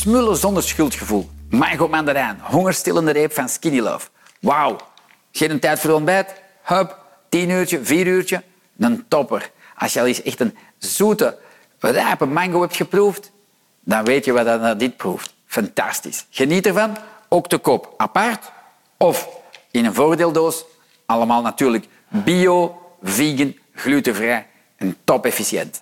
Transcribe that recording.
smullen zonder schuldgevoel. Mango mandarijn, hongerstillende reep van Skinny Love. Wauw. Geen tijd voor ontbijt? Hup, tien uurtje, vier uurtje. Een topper. Als je al eens echt een zoete, rijpe mango hebt geproefd, dan weet je wat dat naar dit proeft. Fantastisch. Geniet ervan. Ook te koop, apart of in een voordeeldoos. Allemaal natuurlijk bio, vegan, glutenvrij en top efficiënt.